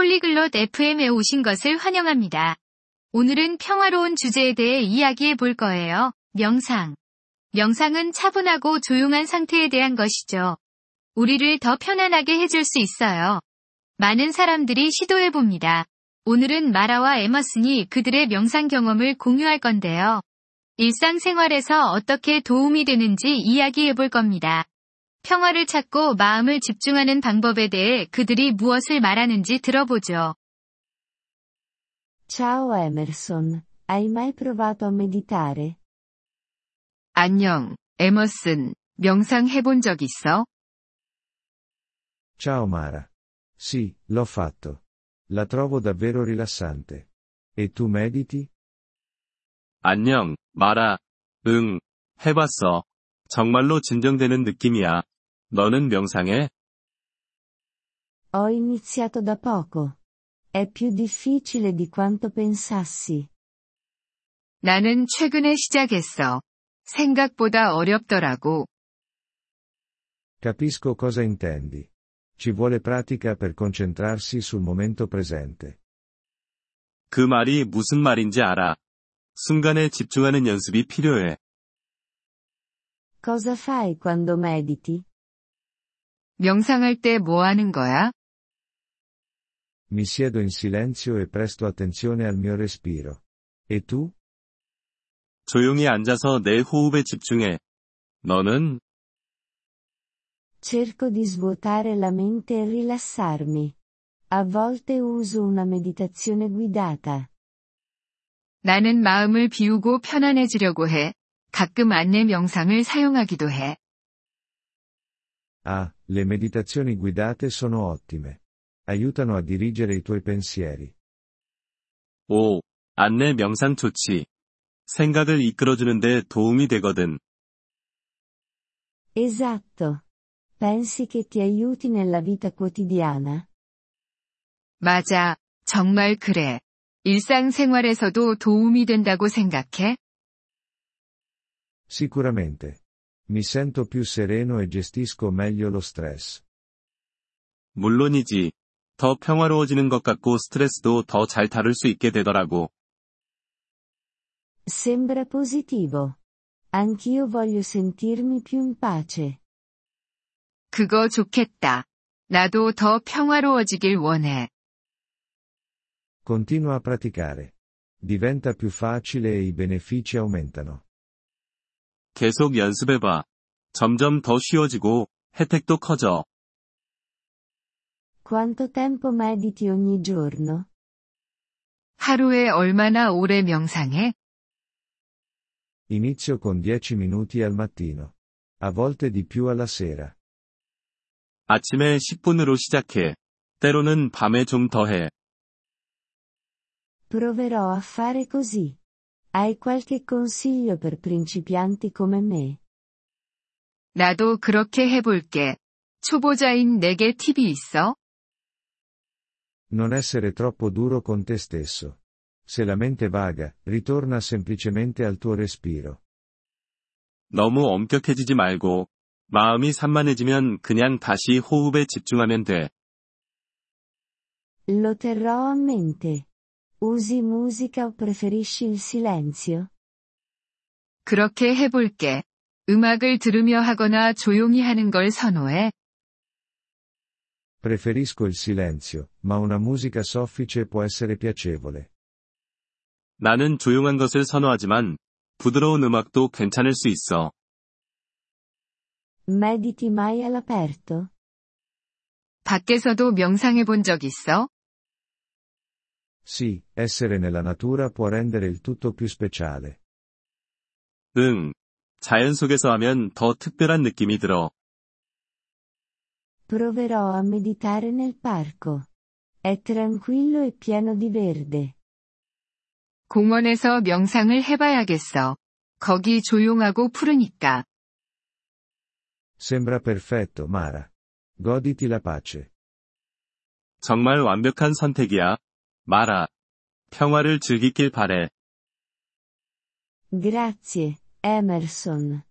폴리글롯 FM에 오신 것을 환영합니다. 오늘은 평화로운 주제에 대해 이야기해 볼 거예요. 명상. 명상은 차분하고 조용한 상태에 대한 것이죠. 우리를 더 편안하게 해줄 수 있어요. 많은 사람들이 시도해 봅니다. 오늘은 마라와 에머슨이 그들의 명상 경험을 공유할 건데요. 일상생활에서 어떻게 도움이 되는지 이야기해 볼 겁니다. 평화를 찾고 마음을 집중하는 방법에 대해 그들이 무엇을 말하는지 들어보죠. Ciao Emerson, hai mai provato a meditare? 안녕, 에머슨. 명상해 본 적 있어? Ciao Mara. Sì, l'ho fatto. La trovo davvero rilassante. E tu mediti? 안녕, 마라. 응, 해봤어. 정말로 진정되는 느낌이야. 너는 명상해? Ho iniziato da poco. È più difficile di quanto pensassi. 나는 최근에 시작했어. 생각보다 어렵더라고. Capisco cosa intendi. Ci vuole pratica per concentrarsi sul momento presente. 그 말이 무슨 말인지 알아. 순간에 집중하는 연습이 필요해. Cosa fai quando mediti? 명상할 때 뭐 하는 거야? Mi siedo in silenzio e presto attenzione al mio respiro. E tu? 조용히 앉아서 내 호흡에 집중해. 너는? Cerco di svuotare la mente e rilassarmi. A volte uso una meditazione guidata. 나는 마음을 비우고 편안해지려고 해. 가끔 안내 명상을 사용하기도 해. Ah, le meditazioni guidate sono ottime. Aiutano a dirigere i tuoi pensieri. 오, 안내 명상 좋지. 생각을 이끌어주는데 도움이 되거든. Esatto. Pensi che ti aiuti nella vita quotidiana? 맞아. 정말 그래. 일상생활에서도 도움이 된다고 생각해? Sicuramente. Mi sento più sereno e gestisco meglio lo stress. 물론이지. 더 평화로워지는 것 같고 스트레스도 더 잘 다룰 수 있게 되더라고. Sembra positivo. Anch'io voglio sentirmi più in pace. 그거 좋겠다. 나도 더 평화로워지길 원해. Continua a praticare. Diventa più facile e i benefici aumentano. 계속 연습해봐. 점점 더 쉬워지고, 혜택도 커져. Quanto tempo mediti ogni giorno? 하루에 얼마나 오래 명상해? Inizio con 10 minuti al mattino. A volte di più alla sera. 아침에 10분으로 시작해. 때로는 밤에 좀 더 해. Proverò a fare così. Hai qualche consiglio per principianti come me? 나도 그렇게 해볼게. 초보자인 내게 팁이 있어? Non essere troppo duro con te stesso. Se la mente vaga, ritorna semplicemente al tuo respiro. 너무 엄격해지지 말고, 마음이 산만해지면 그냥 다시 호흡에 집중하면 돼. Lo terrò a mente. Usi musica o preferisci il silenzio? 그렇게 해볼게. 음악을 들으며 하거나 조용히 하는 걸 선호해? Preferisco il silenzio, ma una musica soffice può essere piacevole. 나는 조용한 것을 선호하지만, 부드러운 음악도 괜찮을 수 있어. Mediti mai all'aperto? 밖에서도 명상해 본 적 있어? Sì, essere nella natura può rendere il tutto più speciale. 응. 자연 속에서 하면 더 특별한 느낌이 들어. Proverò a meditare nel parco. È tranquillo e pieno di verde. 공원에서 명상을 해봐야겠어. 거기 조용하고 푸르니까. Sembra perfetto, Mara. Goditi la pace. 정말 완벽한 선택이야. 마라. 평화를 즐기길 바래. Grazie, Emerson.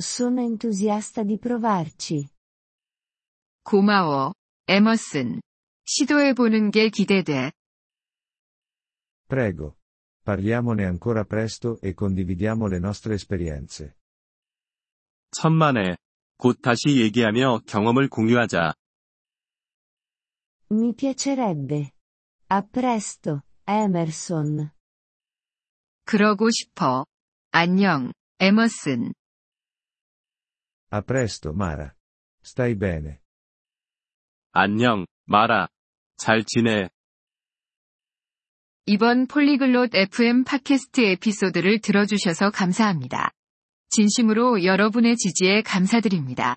Sono entusiasta di provarci. 고마워, 에머슨. 시도해보는 게 기대돼. Prego. Parliamone ancora presto e condividiamo le nostre esperienze. 천만에. 곧 다시 얘기하며 경험을 공유하자. Mi piacerebbe. A presto, Emerson. 그러고 싶어. 안녕, 에머슨. A presto, Mara. Stai bene. 안녕, 마라. 잘 지내. 이번 Polyglot FM 팟캐스트 에피소드를 들어주셔서 감사합니다. 진심으로 여러분의 지지에 감사드립니다.